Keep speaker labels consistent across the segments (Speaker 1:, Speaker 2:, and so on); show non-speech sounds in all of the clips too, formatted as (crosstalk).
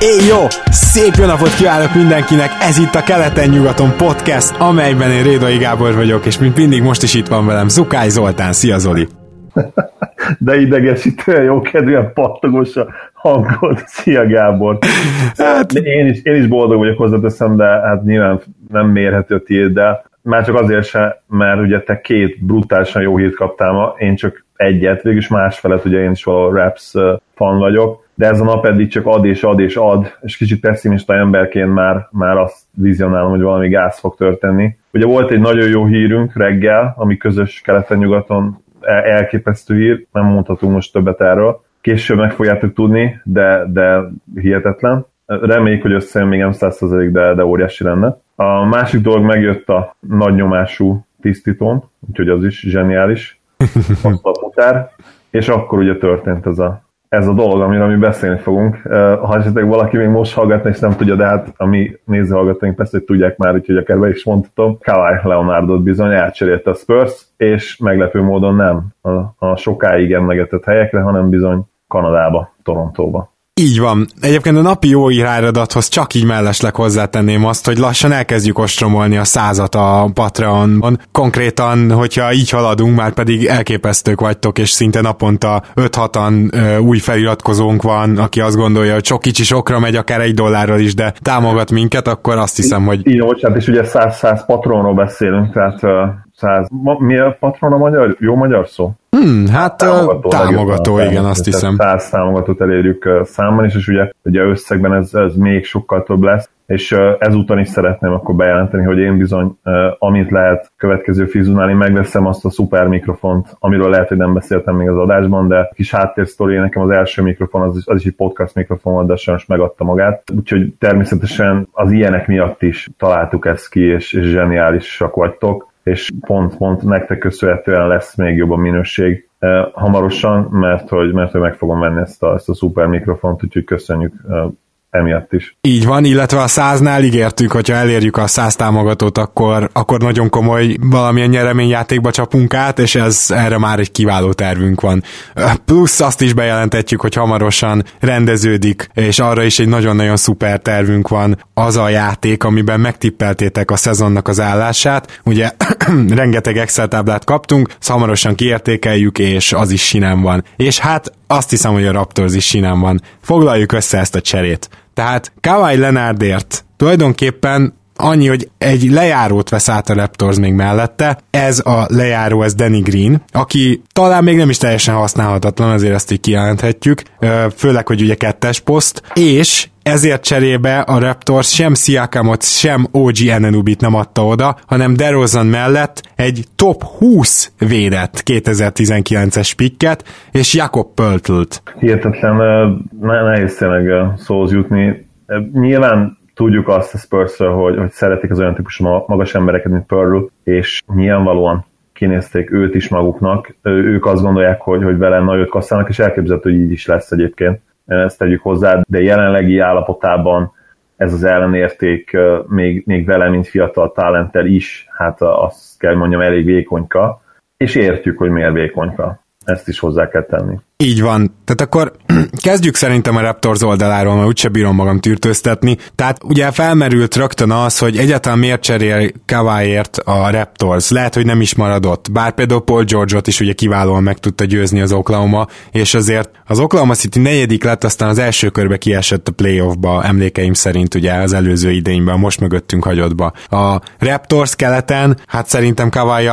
Speaker 1: Éj jó! Szép jó napot kívánok mindenkinek! Ez itt a Keleten-nyugaton podcast, amelyben én Rédai Gábor vagyok, és mint mindig most is itt van velem Zukály Zoltán. Szia Zoli! (laughs)
Speaker 2: De idegesítően jó kedvűen pattogos a hangod. Szia Gábor! Hát... Én, is, én is boldog vagyok hozzáteszem, de hát nyilván nem mérhető tiéd, de már csak azért se, mert ugye te két brutálisan jó hírt kaptál ma, én csak egyet, végülis másfelet, ugye én is valahol Raps fan vagyok, de ez a nap eddig csak ad és ad és ad, és kicsit pessimista emberként már, már azt vizionálom, hogy valami gáz fog történni. Ugye volt egy nagyon jó hírünk reggel, ami közös keleten-nyugaton elképesztő hír, nem mondhatunk most többet erről. Később meg fogjátok tudni, de, de hihetetlen. Reméljük, hogy összejön még nem 100%, de, de óriási lenne. A másik dolog megjött a nagy nyomású tisztítón, úgyhogy az is zseniális. a futár, és akkor ugye történt ez a ez a dolog, amiről mi beszélni fogunk. Ha esetleg valaki még most hallgatna, és nem tudja, de hát a mi nézőhallgatóink persze, hogy tudják már, úgyhogy akár be is mondhatom, Kawhi Leonardot bizony elcserélte a Spurs, és meglepő módon nem a, a sokáig emlegetett helyekre, hanem bizony Kanadába, Torontóba.
Speaker 1: Így van. Egyébként a napi jó iráradathoz csak így mellesleg hozzátenném azt, hogy lassan elkezdjük ostromolni a százat a Patreonban. Konkrétan, hogyha így haladunk, már pedig elképesztők vagytok, és szinte naponta 5-6-an új feliratkozónk van, aki azt gondolja, hogy sok kicsi sokra megy, akár egy dollárral is, de támogat minket, akkor azt hiszem, hogy...
Speaker 2: Így, bocsánat, és ugye 100-100 patronról beszélünk, tehát 100... Ma, mi a patron a magyar? Jó magyar szó?
Speaker 1: Hmm, hát támogató, támogató igen, azt hiszem.
Speaker 2: 100 támogatót elérjük számban is, és ugye, ugye összegben ez, ez még sokkal több lesz, és ezúton is szeretném akkor bejelenteni, hogy én bizony, amint lehet következő fizunálni, megveszem azt a szuper mikrofont, amiről lehet, hogy nem beszéltem még az adásban, de kis háttérsztori, nekem az első mikrofon, az is, az is egy podcast mikrofon volt, de sajnos megadta magát. Úgyhogy természetesen az ilyenek miatt is találtuk ezt ki, és, és zseniálisak vagytok és pont-pont nektek köszönhetően lesz még jobb a minőség eh, hamarosan, mert hogy, mert hogy meg fogom venni ezt a, ezt a szuper mikrofont, úgyhogy köszönjük eh, emiatt is.
Speaker 1: Így van, illetve a száznál ígértük, hogyha elérjük a száz támogatót, akkor, akkor nagyon komoly valamilyen nyereményjátékba csapunk át, és ez erre már egy kiváló tervünk van. Plusz azt is bejelentetjük, hogy hamarosan rendeződik, és arra is egy nagyon-nagyon szuper tervünk van az a játék, amiben megtippeltétek a szezonnak az állását. Ugye (clears throat) rengeteg Excel táblát kaptunk, hamarosan kiértékeljük, és az is sinem van. És hát azt hiszem, hogy a Raptors is sinem van. Foglaljuk össze ezt a cserét. Tehát Kawhi Leonardért tulajdonképpen annyi, hogy egy lejárót vesz át a Raptors még mellette, ez a lejáró, ez Danny Green, aki talán még nem is teljesen használhatatlan, azért ezt így kijelenthetjük, főleg, hogy ugye kettes poszt, és ezért cserébe a Raptors sem Siakamot, sem OG Enenubit nem adta oda, hanem DeRozan mellett egy top 20 védett 2019-es pikket, és Jakob Pöltlt.
Speaker 2: Hihetetlen, nehéz tényleg szóhoz jutni. Nyilván tudjuk azt a spurs hogy, hogy szeretik az olyan típusú magas embereket, mint Pearl, és nyilvánvalóan kinézték őt is maguknak. Ők azt gondolják, hogy, hogy vele nagyot kasszálnak, és elképzelhető, hogy így is lesz egyébként. Ezt tegyük hozzá, de jelenlegi állapotában ez az ellenérték még, még vele, mint fiatal talenttel is, hát azt kell mondjam, elég vékonyka, és értjük, hogy miért vékonyka. Ezt is hozzá kell tenni.
Speaker 1: Így van. Tehát akkor (clears throat) kezdjük szerintem a Raptors oldaláról, mert úgyse bírom magam tűrtőztetni. Tehát ugye felmerült rögtön az, hogy egyáltalán miért cserél Kawaiért a Raptors. Lehet, hogy nem is maradott. Bár például Paul George-ot is ugye kiválóan meg tudta győzni az Oklahoma, és azért az Oklahoma City negyedik lett, aztán az első körbe kiesett a playoffba, emlékeim szerint ugye az előző idényben, most mögöttünk hagyottba. A Raptors keleten, hát szerintem kawai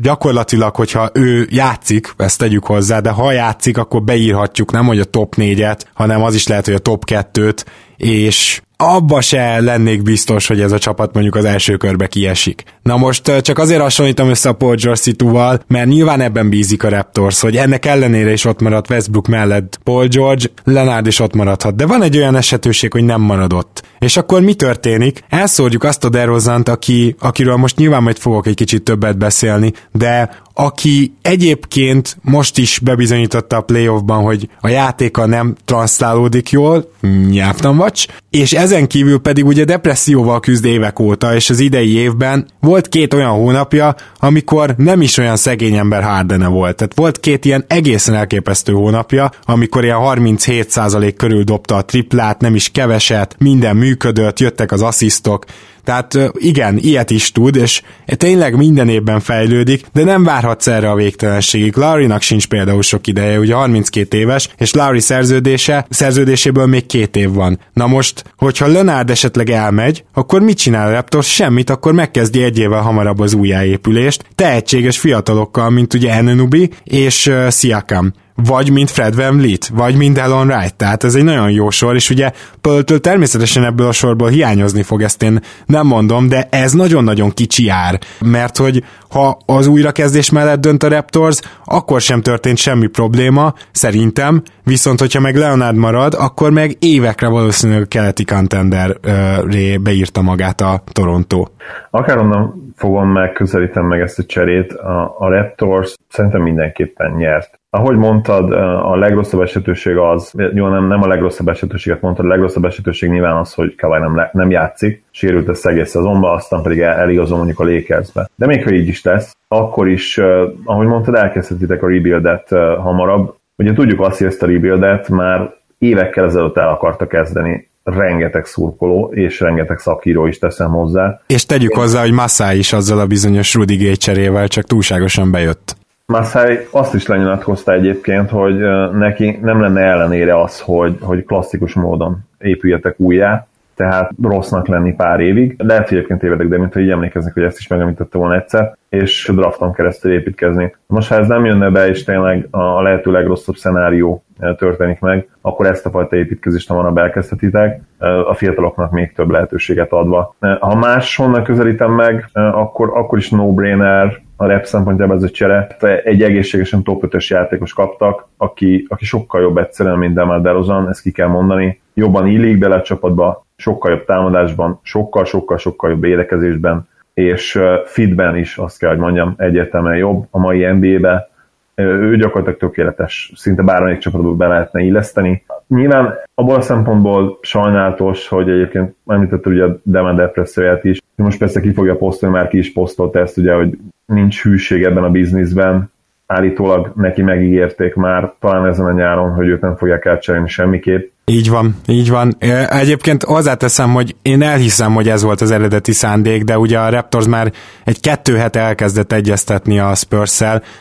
Speaker 1: gyakorlatilag, hogyha ő játszik, ezt tegyük hozzá, de ha játszik, akkor beírhatjuk nem, hogy a top 4-et, hanem az is lehet, hogy a top 2-t, és abba se lennék biztos, hogy ez a csapat mondjuk az első körbe kiesik. Na most csak azért hasonlítom össze a Paul George mert nyilván ebben bízik a Raptors, hogy ennek ellenére is ott maradt Westbrook mellett Paul George, Leonard is ott maradhat, de van egy olyan esetőség, hogy nem maradott. És akkor mi történik? Elszórjuk azt a DeRozant, aki, akiről most nyilván majd fogok egy kicsit többet beszélni, de aki egyébként most is bebizonyította a playoffban, hogy a játéka nem transzlálódik jól, nyelvtanvacs, és ezen kívül pedig ugye depresszióval küzd évek óta, és az idei évben volt két olyan hónapja, amikor nem is olyan szegény ember Hardene volt. Tehát volt két ilyen egészen elképesztő hónapja, amikor ilyen 37% körül dobta a triplát, nem is keveset, minden működött, jöttek az asszisztok, tehát igen, ilyet is tud, és tényleg minden évben fejlődik, de nem várhatsz erre a végtelenségig. Larry-nak sincs például sok ideje, ugye 32 éves, és Larry szerződése, szerződéséből még két év van. Na most, hogyha Leonard esetleg elmegy, akkor mit csinál a Raptors? Semmit, akkor megkezdi egy évvel hamarabb az újjáépülést, tehetséges fiatalokkal, mint ugye Enenubi és uh, Siakam vagy mint Fred Van Vliet, vagy mint Elon Wright. Tehát ez egy nagyon jó sor, és ugye Pöltől természetesen ebből a sorból hiányozni fog, ezt én nem mondom, de ez nagyon-nagyon kicsi ár, mert hogy ha az újrakezdés mellett dönt a Raptors, akkor sem történt semmi probléma, szerintem, viszont hogyha meg Leonard marad, akkor meg évekre valószínűleg keleti contenderré beírta magát a Toronto.
Speaker 2: Akárhonnan fogom megközelítem meg ezt a cserét, a, a Raptors szerintem mindenképpen nyert ahogy mondtad, a legrosszabb esetőség az, jó, nem, nem a legrosszabb esetőséget mondtad, a legrosszabb esetőség nyilván az, hogy Kawhi nem, nem játszik, sérült ezt egész szezonban, aztán pedig el, eligazol mondjuk a Lakersbe. De még ha így is tesz, akkor is, ahogy mondtad, elkezdhetitek a rebuildet hamarabb. Ugye tudjuk azt, hogy ezt a rebuildet már évekkel ezelőtt el akarta kezdeni rengeteg szurkoló, és rengeteg szakíró is teszem hozzá.
Speaker 1: És tegyük hozzá, hogy Massá is azzal a bizonyos Rudy Gay cserével csak túlságosan bejött.
Speaker 2: Massai azt is lenyilatkozta egyébként, hogy neki nem lenne ellenére az, hogy, hogy klasszikus módon épüljetek újjá, tehát rossznak lenni pár évig. Lehet, hogy egyébként tévedek, de mint hogy így emlékeznek, hogy ezt is megemlítette volna egyszer, és drafton keresztül építkezni. Most, ha ez nem jönne be, és tényleg a lehető legrosszabb szenárió történik meg, akkor ezt a fajta építkezést hamarabb elkezdhetitek, a fiataloknak még több lehetőséget adva. Ha más honnan közelítem meg, akkor, akkor is no-brainer a rep szempontjából ez a csere. Egy egészségesen top 5 játékos kaptak, aki, aki sokkal jobb egyszerűen, mint Demar DeRozan, ezt ki kell mondani. Jobban illik bele a csapatba, sokkal jobb támadásban, sokkal-sokkal-sokkal jobb édekezésben, és fitben is azt kell, hogy mondjam, egyértelműen jobb a mai NBA-be. Ő gyakorlatilag tökéletes, szinte bármelyik csapatból be lehetne illeszteni. Nyilván abból a szempontból sajnálatos, hogy egyébként említette ugye a Demon depresszióját is, most persze ki fogja posztolni, már ki is posztolta ezt, ugye, hogy nincs hűség ebben a bizniszben, állítólag neki megígérték már, talán ezen a nyáron, hogy őt nem fogják elcserélni semmiképp,
Speaker 1: így van, így van. Egyébként hozzáteszem, hogy én elhiszem, hogy ez volt az eredeti szándék, de ugye a Raptors már egy kettő hete elkezdett egyeztetni a spurs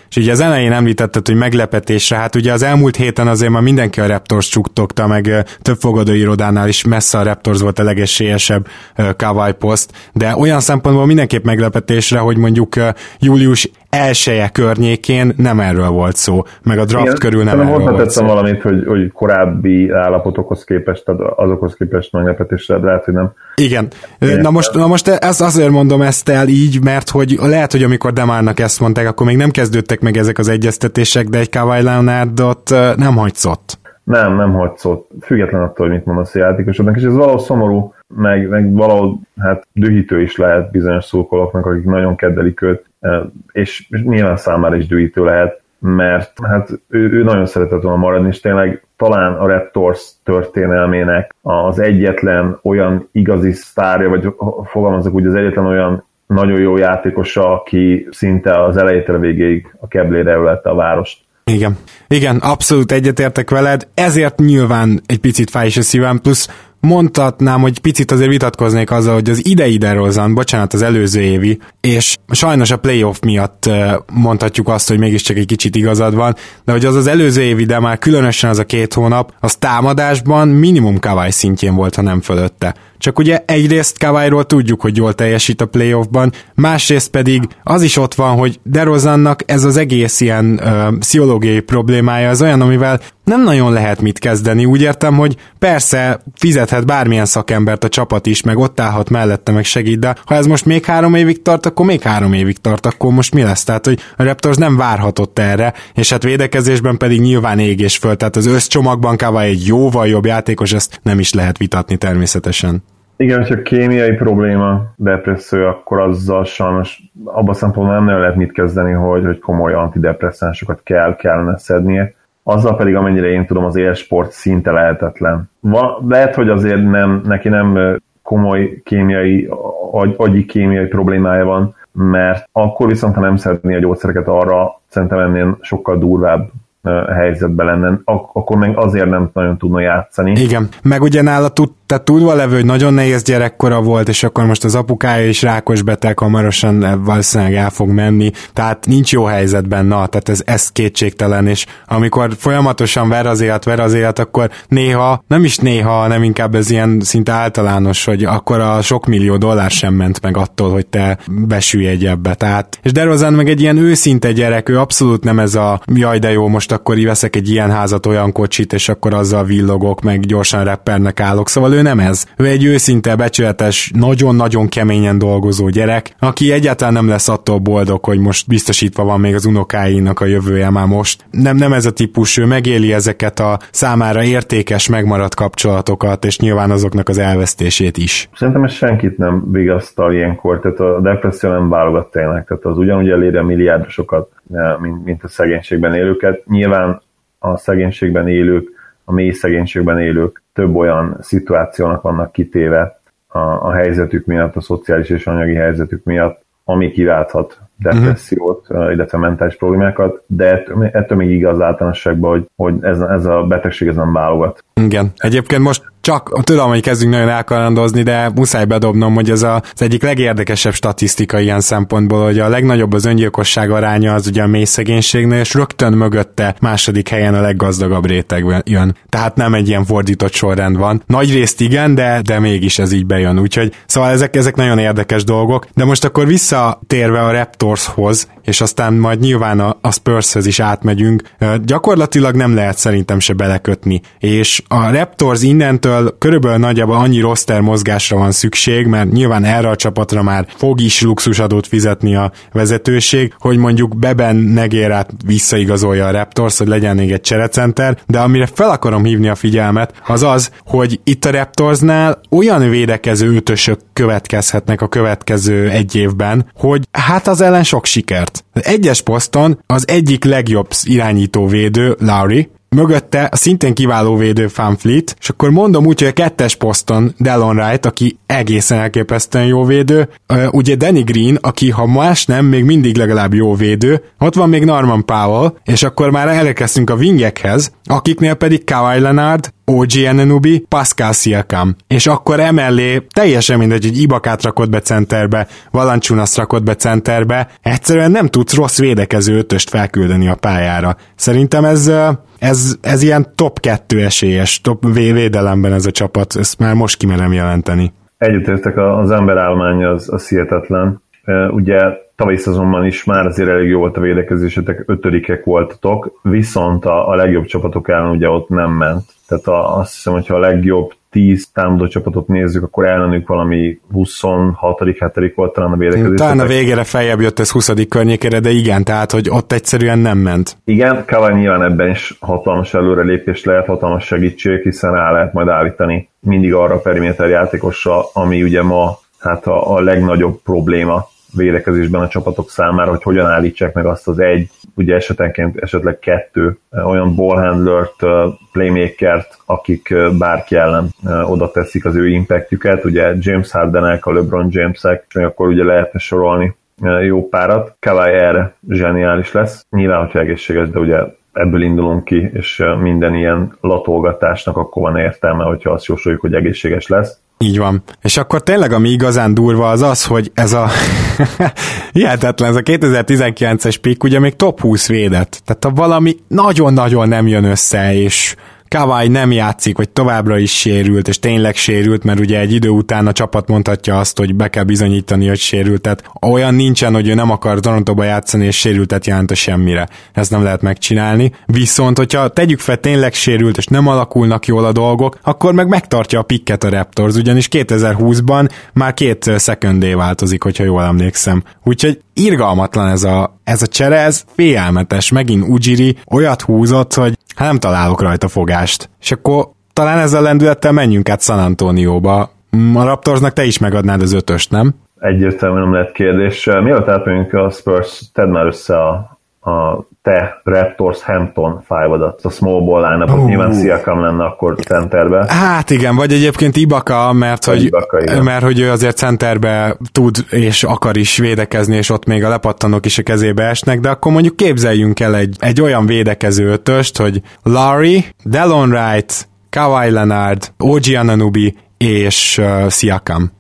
Speaker 1: és ugye az elején említetted, hogy meglepetésre, hát ugye az elmúlt héten azért már mindenki a Raptors csuktokta, meg több fogadóirodánál is messze a Raptors volt a legesélyesebb Kawai poszt, de olyan szempontból mindenképp meglepetésre, hogy mondjuk július elsője környékén nem erről volt szó, meg a draft Igen, körül nem erről volt szó.
Speaker 2: valamit, hogy, hogy korábbi állapotokhoz képest, tehát azokhoz képest meglepetésre, lehet, hogy nem.
Speaker 1: Igen. Igen. Na most, na most ezt azért mondom ezt el így, mert hogy lehet, hogy amikor Demárnak ezt mondták, akkor még nem kezdődtek meg ezek az egyeztetések, de egy Kawhi Leonardot nem hagysz ott.
Speaker 2: Nem, nem hagysz ott. Független attól, hogy mit mondasz a játékosodnak, és ez valahol szomorú, meg, meg valahol hát dühítő is lehet bizonyos szurkolóknak, akik nagyon keddelik őt, és nyilván számára is dühítő lehet, mert hát ő, ő nagyon szeretett volna maradni, és tényleg talán a Raptors történelmének az egyetlen olyan igazi sztárja, vagy fogalmazok úgy, az egyetlen olyan nagyon jó játékosa, aki szinte az elejétől végéig a keblére ölette a várost.
Speaker 1: Igen. Igen, abszolút egyetértek veled, ezért nyilván egy picit fáj is a szívem, plusz mondhatnám, hogy picit azért vitatkoznék azzal, hogy az idei DeRozan, bocsánat, az előző évi, és sajnos a playoff miatt mondhatjuk azt, hogy mégiscsak egy kicsit igazad van, de hogy az az előző évi, de már különösen az a két hónap, az támadásban minimum Kawai szintjén volt, ha nem fölötte. Csak ugye egyrészt Kawairól tudjuk, hogy jól teljesít a playoffban, másrészt pedig az is ott van, hogy DeRozannak ez az egész ilyen ö, pszichológiai problémája az olyan, amivel nem nagyon lehet mit kezdeni. Úgy értem, hogy persze fizethet bármilyen szakembert a csapat is, meg ott állhat mellette, meg segít, de ha ez most még három évig tart, akkor még három évig tart, akkor most mi lesz? Tehát, hogy a Raptors nem várhatott erre, és hát védekezésben pedig nyilván ég és föl, tehát az összcsomagban Kawai egy jóval jobb játékos, ezt nem is lehet vitatni természetesen.
Speaker 2: Igen, hogyha kémiai probléma, depresszió, akkor azzal sajnos abban a szempontból nem nagyon lehet mit kezdeni, hogy, hogy komoly antidepresszánsokat kell, kellene szednie. Azzal pedig, amennyire én tudom, az élsport szinte lehetetlen. Va, lehet, hogy azért nem, neki nem komoly kémiai, agy, agyi kémiai problémája van, mert akkor viszont, ha nem szedné a gyógyszereket arra, szerintem ennél sokkal durvább helyzetben lenne, akkor meg azért nem nagyon tudna játszani.
Speaker 1: Igen, meg ugye nála tud, tehát tudva levő, hogy nagyon nehéz gyerekkora volt, és akkor most az apukája is rákos beteg, hamarosan valószínűleg el fog menni, tehát nincs jó helyzetben, na, tehát ez, ez kétségtelen, és amikor folyamatosan ver az élet, ver az élet, akkor néha, nem is néha, hanem inkább ez ilyen szinte általános, hogy akkor a sok millió dollár sem ment meg attól, hogy te besülj egy ebbe, tehát, és DeRozan meg egy ilyen őszinte gyerek, ő abszolút nem ez a jaj de jó, most akkor veszek egy ilyen házat, olyan kocsit, és akkor azzal villogok, meg gyorsan rappernek állok, szóval ő nem ez. Ő egy őszinte, becsületes, nagyon-nagyon keményen dolgozó gyerek, aki egyáltalán nem lesz attól boldog, hogy most biztosítva van még az unokáinak a jövője már most. Nem, nem ez a típus, ő megéli ezeket a számára értékes, megmaradt kapcsolatokat, és nyilván azoknak az elvesztését is.
Speaker 2: Szerintem ez senkit nem vigasztal ilyenkor, tehát a depresszió nem válogat tényleg, tehát az ugyanúgy eléri a milliárdosokat, mint, mint a szegénységben élőket. Nyilván a szegénységben élők, a mély szegénységben élők több olyan szituációnak vannak kitéve a, a helyzetük miatt, a szociális és anyagi helyzetük miatt, ami kiválthat depressziót, uh-huh. illetve mentális problémákat, de ettől, ettől még igaz általánosságban, hogy, hogy ez, ez a betegség ez nem válogat.
Speaker 1: Igen. Egyébként most csak tudom, hogy kezdünk nagyon elkalandozni, de muszáj bedobnom, hogy ez a, az egyik legérdekesebb statisztika ilyen szempontból, hogy a legnagyobb az öngyilkosság aránya az ugye a mély szegénységnél, és rögtön mögötte második helyen a leggazdagabb réteg jön. Tehát nem egy ilyen fordított sorrend van. Nagy részt igen, de, de mégis ez így bejön. Úgyhogy szóval ezek, ezek nagyon érdekes dolgok. De most akkor visszatérve a Raptorshoz, és aztán majd nyilván a, a Spurshez is átmegyünk, gyakorlatilag nem lehet szerintem se belekötni. És a Raptors innentől körülbelül, nagyjából annyi roster mozgásra van szükség, mert nyilván erre a csapatra már fog is luxusadót fizetni a vezetőség, hogy mondjuk Beben Negérát visszaigazolja a Raptors, hogy legyen még egy cserecenter, de amire fel akarom hívni a figyelmet, az az, hogy itt a Raptorsnál olyan védekező ötösök következhetnek a következő egy évben, hogy hát az ellen sok sikert. Egyes poszton az egyik legjobb irányító védő, Lowry, mögötte a szintén kiváló védő Fanfleet, és akkor mondom úgy, hogy a kettes poszton Delon Wright, aki egészen elképesztően jó védő, ugye Danny Green, aki ha más nem, még mindig legalább jó védő, ott van még Norman Powell, és akkor már elkezdtünk a wingekhez, akiknél pedig Kawhi Leonard, OG Anunobi, Pascal Siakam. És akkor emellé teljesen mindegy, hogy Ibakát rakod be centerbe, Valanciunas rakod be centerbe, egyszerűen nem tudsz rossz védekező ötöst felküldeni a pályára. Szerintem ez, ez, ez ilyen top 2 esélyes, top védelemben ez a csapat, ezt már most kimerem jelenteni.
Speaker 2: Együttértek, az emberállomány az, az hihetetlen. Ugye tavalyi szezonban is már azért elég jó volt a védekezésetek, ötödikek voltatok, viszont a, a legjobb csapatok ellen ugye ott nem ment. Tehát a, azt hiszem, hogyha a legjobb 10 támadó csapatot nézzük, akkor ellenük valami 26 7 volt talán a védekezés.
Speaker 1: Talán a végére feljebb jött ez 20 környékére, de igen, tehát, hogy ott egyszerűen nem ment.
Speaker 2: Igen, Kawai nyilván ebben is hatalmas előrelépés lehet, hatalmas segítség, hiszen rá lehet majd állítani mindig arra a periméter játékosra, ami ugye ma hát a, a legnagyobb probléma védekezésben a csapatok számára, hogy hogyan állítsák meg azt az egy, ugye esetenként esetleg kettő olyan ballhandlert, playmakert, akik bárki ellen oda teszik az ő impactjüket, ugye James Hardenek, a LeBron Jamesek, és akkor ugye lehetne sorolni jó párat. Kawai erre zseniális lesz. Nyilván, hogyha egészséges, de ugye ebből indulunk ki, és minden ilyen latolgatásnak akkor van értelme, hogyha azt jósoljuk, hogy egészséges lesz.
Speaker 1: Így van. És akkor tényleg ami igazán durva az az, hogy ez a (laughs) hihetetlen, ez a 2019-es pick ugye még top 20 védett. Tehát ha valami nagyon-nagyon nem jön össze, és Kawai nem játszik, vagy továbbra is sérült, és tényleg sérült, mert ugye egy idő után a csapat mondhatja azt, hogy be kell bizonyítani, hogy sérült. Tehát olyan nincsen, hogy ő nem akar Torontóba játszani, és sérültet jelent a semmire. Ezt nem lehet megcsinálni. Viszont, hogyha tegyük fel tényleg sérült, és nem alakulnak jól a dolgok, akkor meg megtartja a pikket a Raptors, ugyanis 2020-ban már két szekundé változik, hogyha jól emlékszem. Úgyhogy irgalmatlan ez a, ez a csere, ez félelmetes. Megint Ujiri olyat húzott, hogy hát nem találok rajta fogást. És akkor talán ezzel lendülettel menjünk át San Antonióba, A Raptorsnak te is megadnád az ötöst, nem?
Speaker 2: Egyértelműen nem lehet kérdés. Mielőtt átmegyünk a Spurs, tedd már össze a, a te Raptors Hampton five a small ball line uh. nyilván Siakam lenne akkor centerbe.
Speaker 1: Hát igen, vagy egyébként Ibaka, mert hogy, Ibaka, mert hogy ő azért centerbe tud és akar is védekezni, és ott még a lepattanók is a kezébe esnek, de akkor mondjuk képzeljünk el egy, egy olyan védekező ötöst, hogy Larry, Delon Wright, Kawhi Leonard, OG Ananubi és uh, Siakam.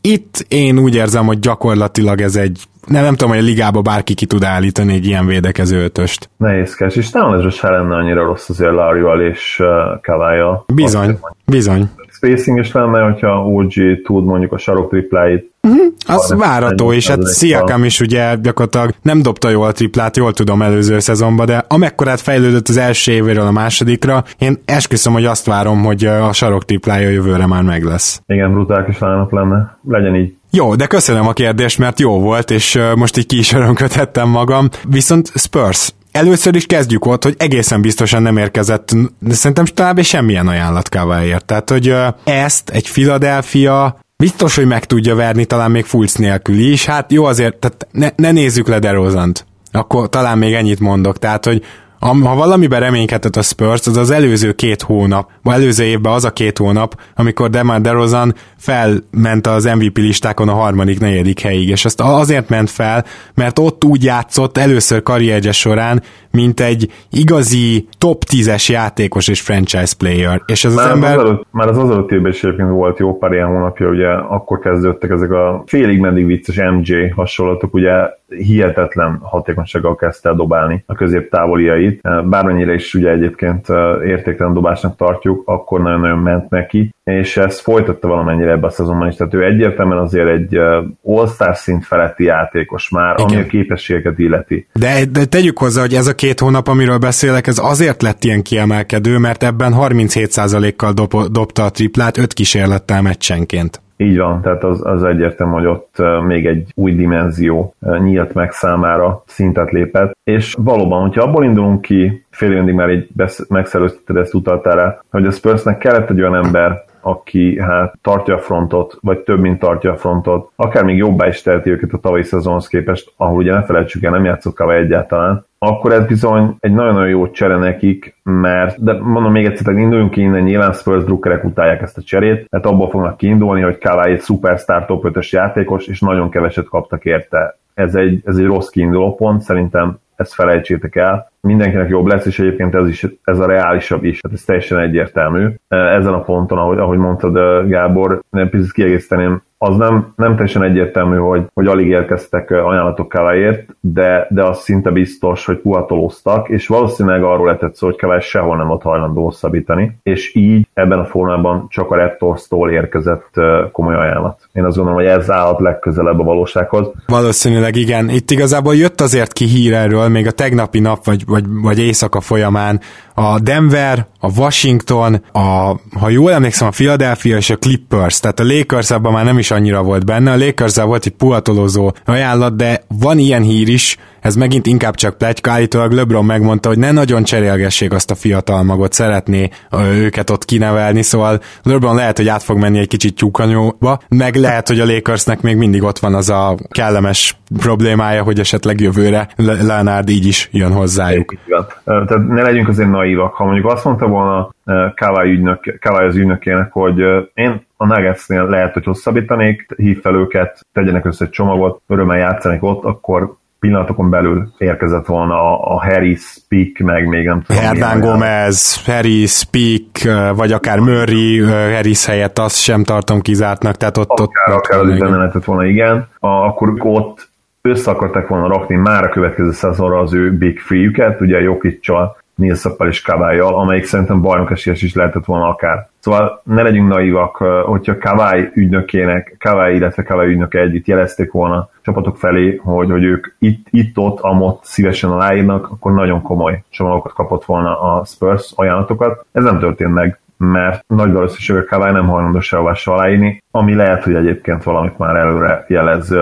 Speaker 1: Itt én úgy érzem, hogy gyakorlatilag ez egy nem, nem tudom, hogy a ligába bárki ki tud állítani egy ilyen védekező ötöst.
Speaker 2: Nehézkes, és ez se lenne annyira rossz azért Larry-val és uh, Kavája.
Speaker 1: Bizony, bizony.
Speaker 2: Spacing is lenne, hogyha OG tud mondjuk a sarok tripláit.
Speaker 1: Uh-huh, az várató, és hát Siakam is ugye gyakorlatilag nem dobta jól a triplát, jól tudom előző szezonban, de amekkorát fejlődött az első évéről a másodikra, én esküszöm, hogy azt várom, hogy a sarok triplája jövőre már meg lesz.
Speaker 2: Igen, brutális lenne. Legyen így.
Speaker 1: Jó, de köszönöm a kérdést, mert jó volt, és most így ki is örömködhettem magam. Viszont Spurs, Először is kezdjük ott, hogy egészen biztosan nem érkezett, de szerintem talán semmilyen ajánlat Káváért. Tehát, hogy ezt egy Philadelphia biztos, hogy meg tudja verni, talán még Fulc nélkül is. Hát jó azért, tehát ne, ne nézzük le DeRozant. Akkor talán még ennyit mondok. Tehát, hogy ha valamiben reménykedett a Spurs, az az előző két hónap, vagy előző évben az a két hónap, amikor Demar DeRozan felment az MVP listákon a harmadik, negyedik helyig, és azt azért ment fel, mert ott úgy játszott először karrierje során, mint egy igazi top 10-es játékos és franchise player. És ez
Speaker 2: már
Speaker 1: az ember...
Speaker 2: Az előtt, már az az előtt évben is volt jó pár ilyen hónapja, ugye akkor kezdődtek ezek a félig meddig vicces MJ hasonlatok, ugye hihetetlen hatékonysággal kezdte el dobálni a középtávoliait. Bármennyire is ugye egyébként értéktelen dobásnak tartjuk, akkor nagyon-nagyon ment neki, és ezt folytatta valamennyire ebbe a szezonban is. Tehát ő egyértelműen azért egy all-star szint feletti játékos már, Igen. ami a képességeket illeti.
Speaker 1: De, de tegyük hozzá, hogy ez a két hónap, amiről beszélek, ez azért lett ilyen kiemelkedő, mert ebben 37%-kal dob, dobta a triplát, 5 kísérlettel meccsenként.
Speaker 2: Így van, tehát az, az egyértelmű, hogy ott még egy új dimenzió nyílt meg számára, szintet lépett, és valóban, hogyha abból indulunk ki, fél évig már egy megszerőzteted ezt utaltál rá, hogy a Spursnek kellett egy olyan ember, aki hát tartja a frontot, vagy több, mint tartja a frontot, akár még jobbá is teheti őket a tavalyi szezonhoz képest, ahol ugye ne felejtsük el, nem játszott Kava egyáltalán, akkor ez bizony egy nagyon-nagyon jó csere nekik, mert, de mondom még egyszer, induljunk ki innen, nyilván Spurs drukkerek utálják ezt a cserét, mert abból fognak kiindulni, hogy Kawai egy superstar top 5 játékos, és nagyon keveset kaptak érte. Ez egy, ez egy rossz kiinduló pont, szerintem ezt felejtsétek el. Mindenkinek jobb lesz, és egyébként ez, is, ez a reálisabb is, tehát ez teljesen egyértelmű. Ezen a ponton, ahogy, ahogy mondtad Gábor, nem picit kiegészíteném, az nem, nem teljesen egyértelmű, hogy, hogy alig érkeztek ajánlatok Káváért, de, de az szinte biztos, hogy puhatolóztak, és valószínűleg arról lehetett szó, hogy Kává sehol nem volt hajlandó hosszabbítani, és így ebben a formában csak a Raptors-tól érkezett komoly ajánlat. Én azt gondolom, hogy ez állat legközelebb a valósághoz.
Speaker 1: Valószínűleg igen. Itt igazából jött azért ki hír erről, még a tegnapi nap vagy, vagy, vagy éjszaka folyamán, a Denver, a Washington, a, ha jól emlékszem, a Philadelphia és a Clippers, tehát a Lakers abban már nem is annyira volt benne, a lakers volt egy puhatolózó ajánlat, de van ilyen hír is, ez megint inkább csak pletyka, állítólag LeBron megmondta, hogy ne nagyon cserélgessék azt a fiatal magot, szeretné őket ott kinevelni, szóval LeBron lehet, hogy át fog menni egy kicsit tyúkanyóba, meg lehet, hogy a Lakersnek még mindig ott van az a kellemes problémája, hogy esetleg jövőre Leonard így is jön hozzájuk.
Speaker 2: Tehát ne legyünk azért naívak. Ha mondjuk azt mondta volna Kawai, ügynök, Kawai az ügynökének, hogy én a Nuggetsnél lehet, hogy hosszabbítanék, hív fel őket, tegyenek össze egy csomagot, örömmel játszanék ott, akkor pillanatokon belül érkezett volna a, a Harry Speak, meg még nem tudom.
Speaker 1: Hernán Gomez, Harry Speak, vagy akár Murray, Harris helyett azt sem tartom kizártnak, tehát ott...
Speaker 2: Akár, ott, akár ott, az lehetett volna, igen. A, akkor ott össze akarták volna rakni már a következő szezonra az ő Big Free-üket, ugye Jokic-csal, Nilszappal és Kavályjal, amelyik szerintem bajnok esélyes is lehetett volna akár. Szóval ne legyünk naivak, hogyha Kavály ügynökének, Kavály, illetve Kavály ügynöke együtt jelezték volna csapatok felé, hogy, hogy ők itt, itt ott, amott szívesen aláírnak, akkor nagyon komoly csomagokat kapott volna a Spurs ajánlatokat. Ez nem történt meg mert nagy valószínűség a Kawai nem hajlandó sehová aláírni, ami lehet, hogy egyébként valamit már előre jelez.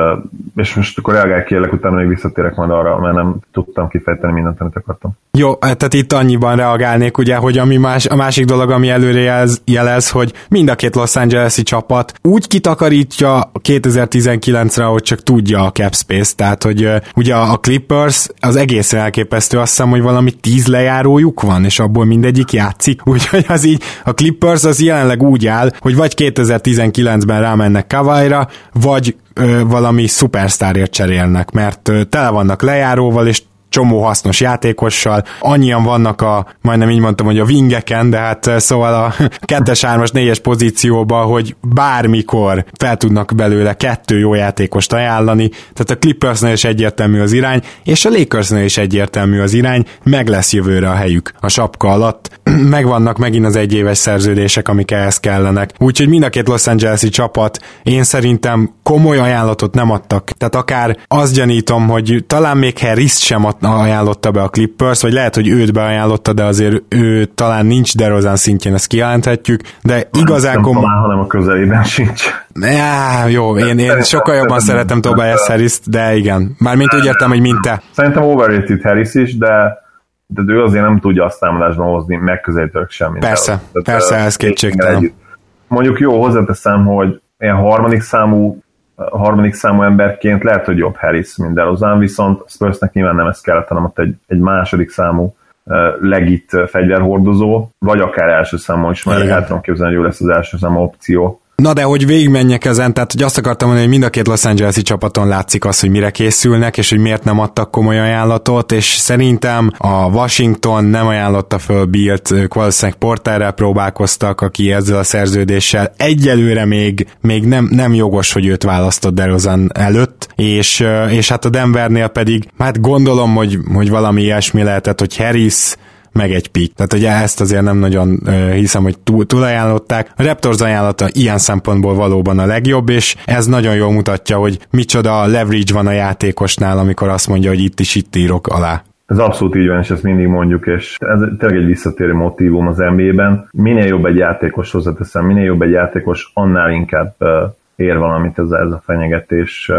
Speaker 2: És most akkor reagálj kérlek, utána még visszatérek majd arra, mert nem tudtam kifejteni mindent, amit akartam.
Speaker 1: Jó, tehát itt annyiban reagálnék, ugye, hogy ami más, a másik dolog, ami előre jelez, jelez, hogy mind a két Los Angeles-i csapat úgy kitakarítja 2019-re, hogy csak tudja a cap space, tehát hogy ugye a Clippers az egészen elképesztő, azt hiszem, hogy valami tíz lejárójuk van, és abból mindegyik játszik, (laughs) úgyhogy az így a Clippers az jelenleg úgy áll, hogy vagy 2019-ben rámennek Kavaira, vagy ö, valami szupersztárért cserélnek, mert ö, tele vannak lejáróval, és csomó hasznos játékossal, annyian vannak a, majdnem így mondtam, hogy a wingeken, de hát eh, szóval a (laughs) 2-es, 3-as, 4-es pozícióban, hogy bármikor fel tudnak belőle kettő jó játékost ajánlani, tehát a Clippersnél is egyértelmű az irány, és a Lakersnél is egyértelmű az irány, meg lesz jövőre a helyük a sapka alatt, (clears throat) megvannak megint az egyéves szerződések, amik ehhez kellenek. Úgyhogy mind a két Los Angeles-i csapat én szerintem komoly ajánlatot nem adtak. Tehát akár azt gyanítom, hogy talán még Harris sem ad, ajánlotta be a Clippers, vagy lehet, hogy őt beajánlotta, de azért ő talán nincs DeRozan szintjén, ezt kijelenthetjük, de igazán
Speaker 2: komoly... Talán, hanem a közelében sincs.
Speaker 1: Ja, jó, én, én sokkal jobban szeretem Tobias harris de igen. Mármint úgy értem, hogy mint te.
Speaker 2: Szerintem overrated Harris is, de de ő azért nem tudja azt támadásban hozni megközelítőleg semmit.
Speaker 1: Persze, Tehát, persze, ez kétségtelen.
Speaker 2: Mondjuk jó, hozzáteszem, hogy ilyen harmadik számú harmadik számú emberként lehet, hogy jobb Harris, mint DeRozan, viszont Spursnek nyilván nem ez kellett, hanem ott egy, egy második számú legit fegyverhordozó, vagy akár első számú is, mert el tudom képzelni, hogy jó lesz az első számú opció
Speaker 1: Na de hogy végigmenjek ezen, tehát hogy azt akartam mondani, hogy mind a két Los Angeles-i csapaton látszik az, hogy mire készülnek, és hogy miért nem adtak komoly ajánlatot, és szerintem a Washington nem ajánlotta föl Bilt, ők valószínűleg Porterrel próbálkoztak, aki ezzel a szerződéssel egyelőre még, még nem, nem jogos, hogy őt választott DeRozan előtt, és, és hát a Denvernél pedig, hát gondolom, hogy, hogy valami ilyesmi lehetett, hogy Harris meg egy pick. Tehát ugye ezt azért nem nagyon hiszem, hogy túl, túlajánlották. A Raptors ajánlata ilyen szempontból valóban a legjobb, és ez nagyon jól mutatja, hogy micsoda leverage van a játékosnál, amikor azt mondja, hogy itt is itt írok alá.
Speaker 2: Ez abszolút így van, és ezt mindig mondjuk, és ez tényleg egy visszatérő motivum az NBA-ben. Minél jobb egy játékos, hozzáteszem, minél jobb egy játékos, annál inkább ér valamit ez, ez a fenyegetés.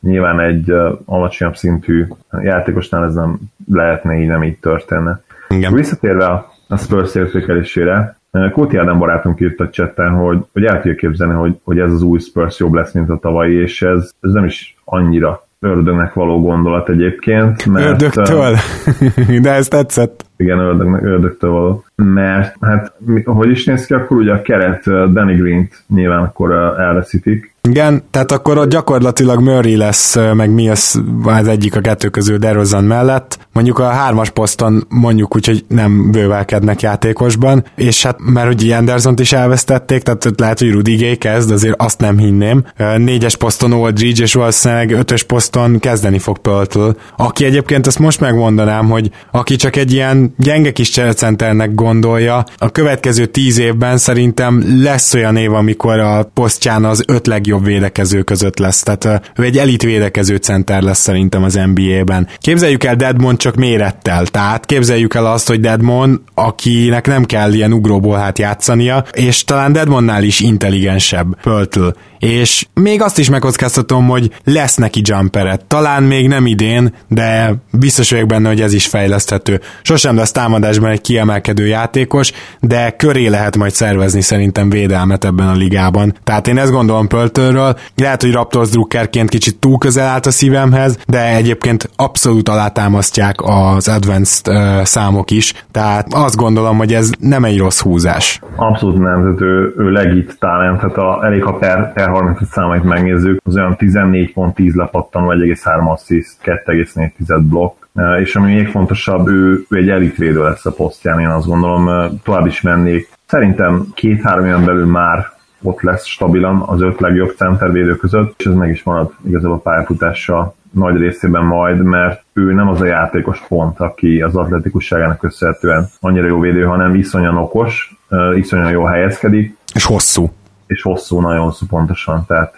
Speaker 2: Nyilván egy alacsonyabb szintű játékosnál ez nem lehetne így, nem így történne. Igen. Visszatérve a Spurs értékelésére, Kóti Ádám barátunk írt a chatten, hogy, hogy el tudja képzelni, hogy, hogy ez az új Spurs jobb lesz, mint a tavalyi, és ez, ez nem is annyira ördögnek való gondolat egyébként.
Speaker 1: Mert, Ördögtől? (laughs) De ez tetszett.
Speaker 2: Igen, ördögnek, ördögtől való. Mert hát, hogy is néz ki, akkor ugye a keret Danny Green-t nyilván akkor elveszítik,
Speaker 1: igen, tehát akkor ott gyakorlatilag Murray lesz, meg mi az, egyik a kettő közül DeRozan mellett. Mondjuk a hármas poszton mondjuk úgy, hogy nem bővelkednek játékosban, és hát mert ugye Anderson-t is elvesztették, tehát lehet, hogy Rudy Gay kezd, azért azt nem hinném. Négyes poszton Aldridge, és valószínűleg ötös poszton kezdeni fog Pöltl, aki egyébként azt most megmondanám, hogy aki csak egy ilyen gyenge kis cserecenternek gondolja, a következő tíz évben szerintem lesz olyan év, amikor a posztján az öt legjobb legjobb védekező között lesz. Tehát ő egy elit védekező center lesz szerintem az NBA-ben. Képzeljük el Deadmond csak mérettel, tehát képzeljük el azt, hogy Deadmond, akinek nem kell ilyen ugróból hát játszania, és talán Deadmondnál is intelligensebb Pöltl és még azt is megkockáztatom, hogy lesz neki jumperet. Talán még nem idén, de biztos vagyok benne, hogy ez is fejleszthető. Sosem lesz támadásban egy kiemelkedő játékos, de köré lehet majd szervezni szerintem védelmet ebben a ligában. Tehát én ezt gondolom Pöltőről. Lehet, hogy Raptors drukkerként kicsit túl közel állt a szívemhez, de egyébként abszolút alátámasztják az advanced uh, számok is. Tehát azt gondolom, hogy ez nem egy rossz húzás.
Speaker 2: Abszolút nem, tehát ő, ő legit talent, tehát a, elég a per, per 35 számait megnézzük, az olyan 14 pont 10 lepattanó, 1,3 assziszt, 2,4 blokk, és ami még fontosabb, ő, ő egy elitvédő lesz a posztján, én azt gondolom, tovább is mennék. Szerintem két-három olyan belül már ott lesz stabilan az öt legjobb centervédő között, és ez meg is marad igazából a pályafutása nagy részében majd, mert ő nem az a játékos pont, aki az atletikusságának köszönhetően annyira jó védő, hanem iszonyan okos, iszonyan jó helyezkedik.
Speaker 1: És hosszú
Speaker 2: és hosszú, nagyon hosszú pontosan. Tehát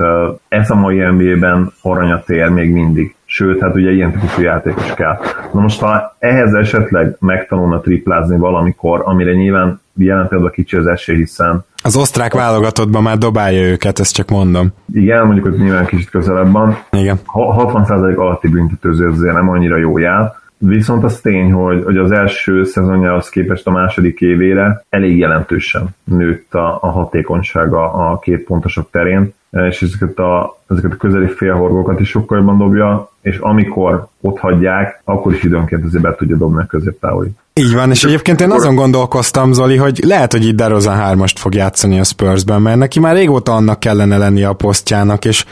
Speaker 2: ez a mai NBA-ben aranyat ér még mindig. Sőt, hát ugye ilyen típusú játékos kell. Na most, ha ehhez esetleg megtanulna triplázni valamikor, amire nyilván jelentően a kicsi az esély, hiszen
Speaker 1: az osztrák válogatottban már dobálja őket, ezt csak mondom.
Speaker 2: Igen, mondjuk, hogy nyilván kicsit közelebb van.
Speaker 1: Igen.
Speaker 2: 60% alatti büntetőző azért nem annyira jó jár. Viszont az tény, hogy, hogy az első szezonjához képest a második évére elég jelentősen nőtt a, a hatékonysága a két pontosok terén, és ezeket a, ezeket a közeli félhorgókat is sokkal jobban dobja, és amikor ott hagyják, akkor is időnként azért be tudja dobni a középtávolig.
Speaker 1: Így van, és egyébként én azon gondolkoztam, Zoli, hogy lehet, hogy itt DeRozan 3 fog játszani a Spursben, mert neki már régóta annak kellene lennie a posztjának, és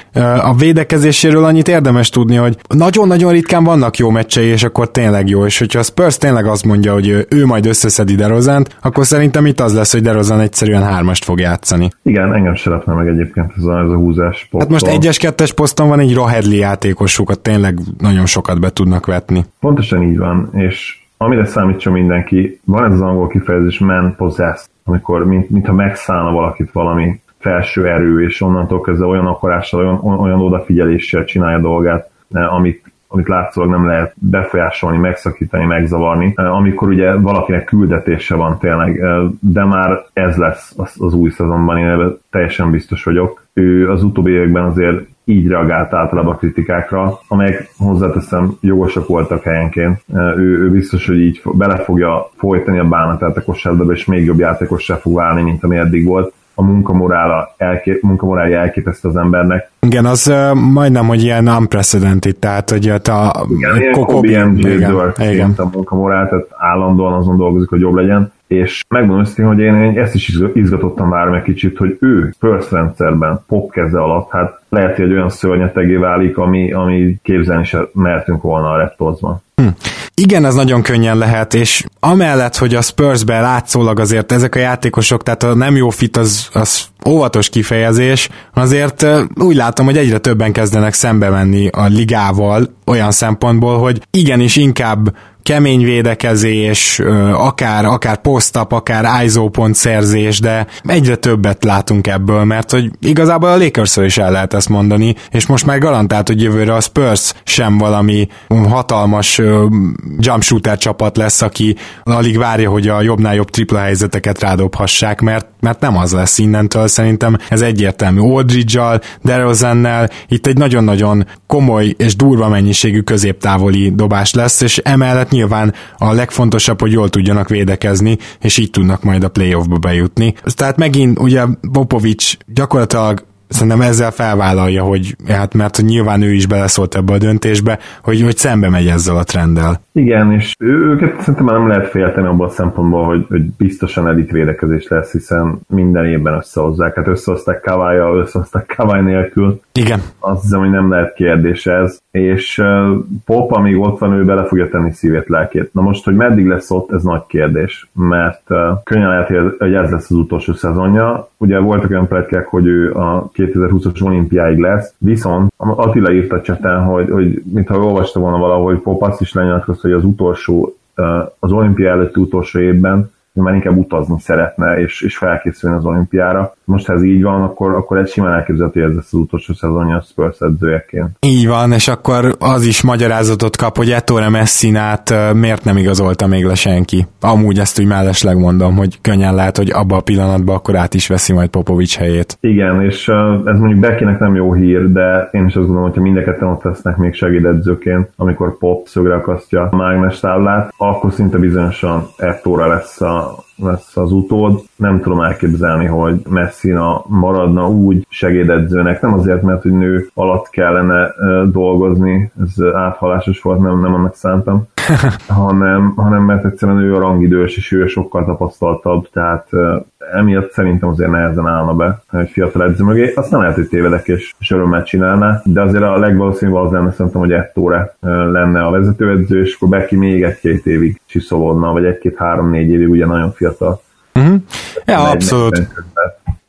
Speaker 1: a védekezéséről annyit érdemes tudni, hogy nagyon-nagyon ritkán vannak jó meccsei, és akkor tényleg jó, és hogyha a Spurs tényleg azt mondja, hogy ő majd összeszedi DeRozant, akkor szerintem itt az lesz, hogy DeRozan egyszerűen 3 fog játszani.
Speaker 2: Igen, engem se lepne meg egyébként ez a, ez a húzás.
Speaker 1: Posztol. Hát most egyes-kettes poszton van egy Rohedli játékosukat, tényleg nagyon sokat be tudnak vetni.
Speaker 2: Pontosan így van, és amire számítson mindenki, van ez az angol kifejezés man possessed, amikor mint, mintha megszállna valakit valami felső erő, és onnantól kezdve olyan akarással, olyan, olyan odafigyeléssel csinálja dolgát, eh, amit, amit látszólag nem lehet befolyásolni, megszakítani, megzavarni, eh, amikor ugye valakinek küldetése van tényleg, eh, de már ez lesz az, az új szezonban, én teljesen biztos vagyok. Ő az utóbbi években azért így reagált általában a kritikákra, amelyek hozzáteszem jogosak voltak helyenként. Ő, ő biztos, hogy így bele fogja folytani a bánatát a kosárlabdába, és még jobb játékossá fog válni, mint ami eddig volt a munkamorála elkép, munkamorálja elképesztő az embernek.
Speaker 1: Igen, az uh, majdnem, hogy ilyen unprecedented, tehát hogy a...
Speaker 2: Igen, igen, igen, igen. a munkamorál, tehát állandóan azon dolgozik, hogy jobb legyen és megmondom őszintén, hogy én, én ezt is izgatottam már egy kicsit, hogy ő first rendszerben, pop keze alatt, hát lehet, hogy egy olyan szörnyetegé válik, ami, ami képzelni sem mertünk volna a Raptorsban. Hm.
Speaker 1: Igen, ez nagyon könnyen lehet, és amellett, hogy a Spursben látszólag azért ezek a játékosok, tehát a nem jó fit az, az óvatos kifejezés, azért úgy látom, hogy egyre többen kezdenek szembe menni a ligával olyan szempontból, hogy igenis inkább kemény védekezés, akár, akár posztap, akár ISO pont szerzés, de egyre többet látunk ebből, mert hogy igazából a lakers is el lehet ezt mondani, és most már garantált, hogy jövőre a Spurs sem valami hatalmas jump shooter csapat lesz, aki alig várja, hogy a jobbnál jobb tripla helyzeteket rádobhassák, mert, mert nem az lesz innentől, szerintem ez egyértelmű. Aldridge-al, DeRozannel, itt egy nagyon-nagyon komoly és durva mennyiségű középtávoli dobás lesz, és emellett nyilván a legfontosabb, hogy jól tudjanak védekezni, és így tudnak majd a playoffba bejutni. Tehát megint ugye Popovics gyakorlatilag szerintem ezzel felvállalja, hogy hát mert hogy nyilván ő is beleszólt ebbe a döntésbe, hogy, hogy szembe megy ezzel a trenddel.
Speaker 2: Igen, és őket szerintem nem lehet félteni abban a szempontból, hogy, hogy biztosan elit védekezés lesz, hiszen minden évben összehozzák. Hát összehozták Kavája, összehozták Kavály nélkül.
Speaker 1: Igen.
Speaker 2: Azt hiszem, hogy nem lehet kérdés ez. És Pop, amíg ott van, ő bele fogja tenni szívét, lelkét. Na most, hogy meddig lesz ott, ez nagy kérdés, mert könnyen lehet, hogy ez lesz az utolsó szezonja. Ugye voltak olyan pletykek, hogy ő a 2020-as olimpiáig lesz, viszont Attila írt a cseten, hogy, hogy mintha olvasta volna valahogy, Pop azt is lenyilatkozta, hogy az utolsó, az olimpia előtti utolsó évben már inkább utazni szeretne, és, és felkészülni az olimpiára. Most ha ez így van, akkor, akkor egy simán elképzelhető, hogy ez lesz az utolsó szezonja a Spurs edzőjeként.
Speaker 1: Így van, és akkor az is magyarázatot kap, hogy Ettore Messinát miért nem igazolta még le senki. Amúgy ezt úgy mellesleg mondom, hogy könnyen lehet, hogy abban a pillanatban akkor át is veszi majd Popovics helyét.
Speaker 2: Igen, és ez mondjuk Beckinek nem jó hír, de én is azt gondolom, hogyha mind a ketten ott lesznek még segédedzőként, amikor Pop szögre akasztja a mágnes táblát, akkor szinte bizonyosan Ettore lesz a Oh. Lesz az utód. Nem tudom elképzelni, hogy Messina maradna úgy segédedzőnek, nem azért, mert hogy nő alatt kellene dolgozni, ez áthalásos volt, nem, nem annak szántam, (laughs) hanem, hanem mert egyszerűen ő a rangidős, és ő sokkal tapasztaltabb, tehát emiatt szerintem azért nehezen állna be egy fiatal edző mögé. Azt nem lehet, hogy tévedek és, és örömmel csinálná, de azért a legvalószínűbb az lenne szerintem, hogy Ettóre lenne a vezetőedző, és akkor Becky még egy-két évig csiszolódna, vagy egy-két-három-négy évig, ugye nagyon fiatal.
Speaker 1: Uh-huh. Ja, abszolút.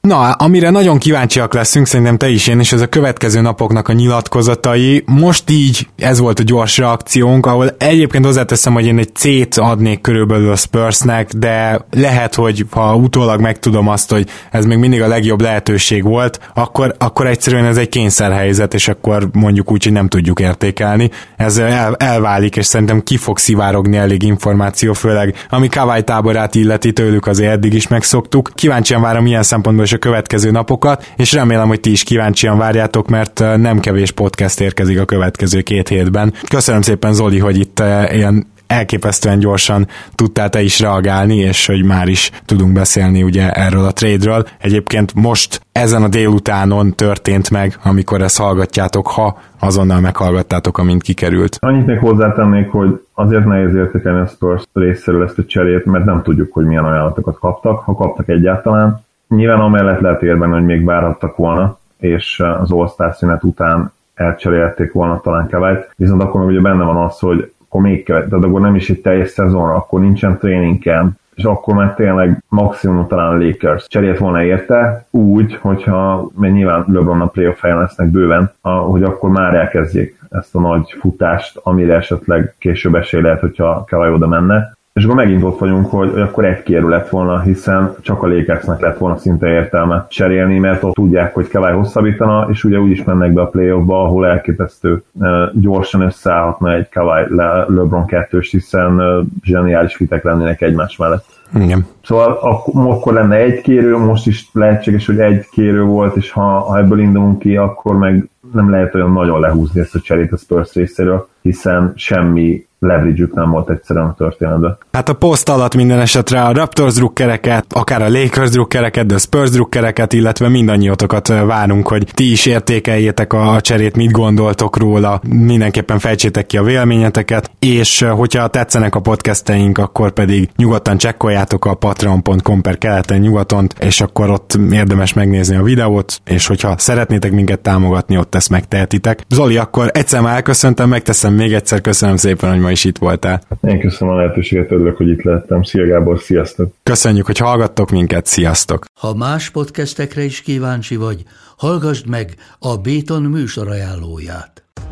Speaker 1: Na, amire nagyon kíváncsiak leszünk, szerintem te is én, és ez a következő napoknak a nyilatkozatai. Most így ez volt a gyors reakciónk, ahol egyébként hozzáteszem, hogy én egy C-t adnék körülbelül a Spursnek, de lehet, hogy ha utólag megtudom azt, hogy ez még mindig a legjobb lehetőség volt, akkor, akkor egyszerűen ez egy kényszerhelyzet, és akkor mondjuk úgy, hogy nem tudjuk értékelni. Ez el, elválik, és szerintem ki fog szivárogni elég információ, főleg ami Kawai táborát illeti tőlük azért eddig is megszoktuk. Kíváncsian várom ilyen szempontból is a következő napokat, és remélem, hogy ti is kíváncsian várjátok, mert nem kevés podcast érkezik a következő két hétben. Köszönöm szépen Zoli, hogy itt ilyen elképesztően gyorsan tudtál te is reagálni, és hogy már is tudunk beszélni ugye erről a trade-ről. Egyébként most ezen a délutánon történt meg, amikor ezt hallgatjátok, ha azonnal meghallgattátok, amint kikerült.
Speaker 2: Annyit még hozzátennék, hogy azért nehéz értékelni a Spurs részéről ezt a cserét, mert nem tudjuk, hogy milyen ajánlatokat kaptak, ha kaptak egyáltalán. Nyilván amellett lehet hogy még várhattak volna, és az All-Star szünet után elcserélték volna talán kevályt, viszont akkor meg ugye benne van az, hogy akkor még kevet, tehát akkor nem is egy teljes szezonra, akkor nincsen training és akkor már tényleg maximum talán a Lakers cserélt volna érte, úgy, hogyha, mert nyilván LeBron a playoff helyen lesznek bőven, hogy akkor már elkezdjék ezt a nagy futást, amire esetleg később esély lehet, hogyha Kawhi oda menne. És akkor megint ott vagyunk, hogy, hogy akkor egy kérő lett volna, hiszen csak a Lakersnek lett volna szinte értelme cserélni, mert ott tudják, hogy Kawhi hosszabbítana, és ugye úgy is mennek be a playoffba, ahol elképesztő gyorsan összeállhatna egy Kawhi Le- LeBron kettős, hiszen zseniális fitek lennének egymás mellett.
Speaker 1: Igen.
Speaker 2: Szóval akkor, akkor lenne egy kérő, most is lehetséges, hogy egy kérő volt, és ha, ha ebből indulunk ki, akkor meg nem lehet olyan nagyon lehúzni ezt a cserét a Spurs részéről, hiszen semmi leverage nem volt egyszerűen a történetben.
Speaker 1: Hát a poszt alatt minden esetre a Raptors drukkereket, akár a Lakers drukkereket, de a Spurs drukkereket, illetve mindannyiótokat várunk, hogy ti is értékeljétek a cserét, mit gondoltok róla, mindenképpen fejtsétek ki a véleményeteket, és hogyha tetszenek a podcasteink, akkor pedig nyugodtan csekkoljátok a patreon.com per keleten nyugaton, és akkor ott érdemes megnézni a videót, és hogyha szeretnétek minket támogatni, ott ezt megtehetitek. Zoli, akkor egyszer már elköszöntem, megteszem még egyszer, köszönöm szépen, hogy ma is itt voltál.
Speaker 2: Én köszönöm a lehetőséget, örülök, hogy itt lettem. Szia Gábor, sziasztok!
Speaker 1: Köszönjük, hogy hallgattok minket, sziasztok!
Speaker 3: Ha más podcastekre is kíváncsi vagy, hallgassd meg a Béton műsor ajánlóját.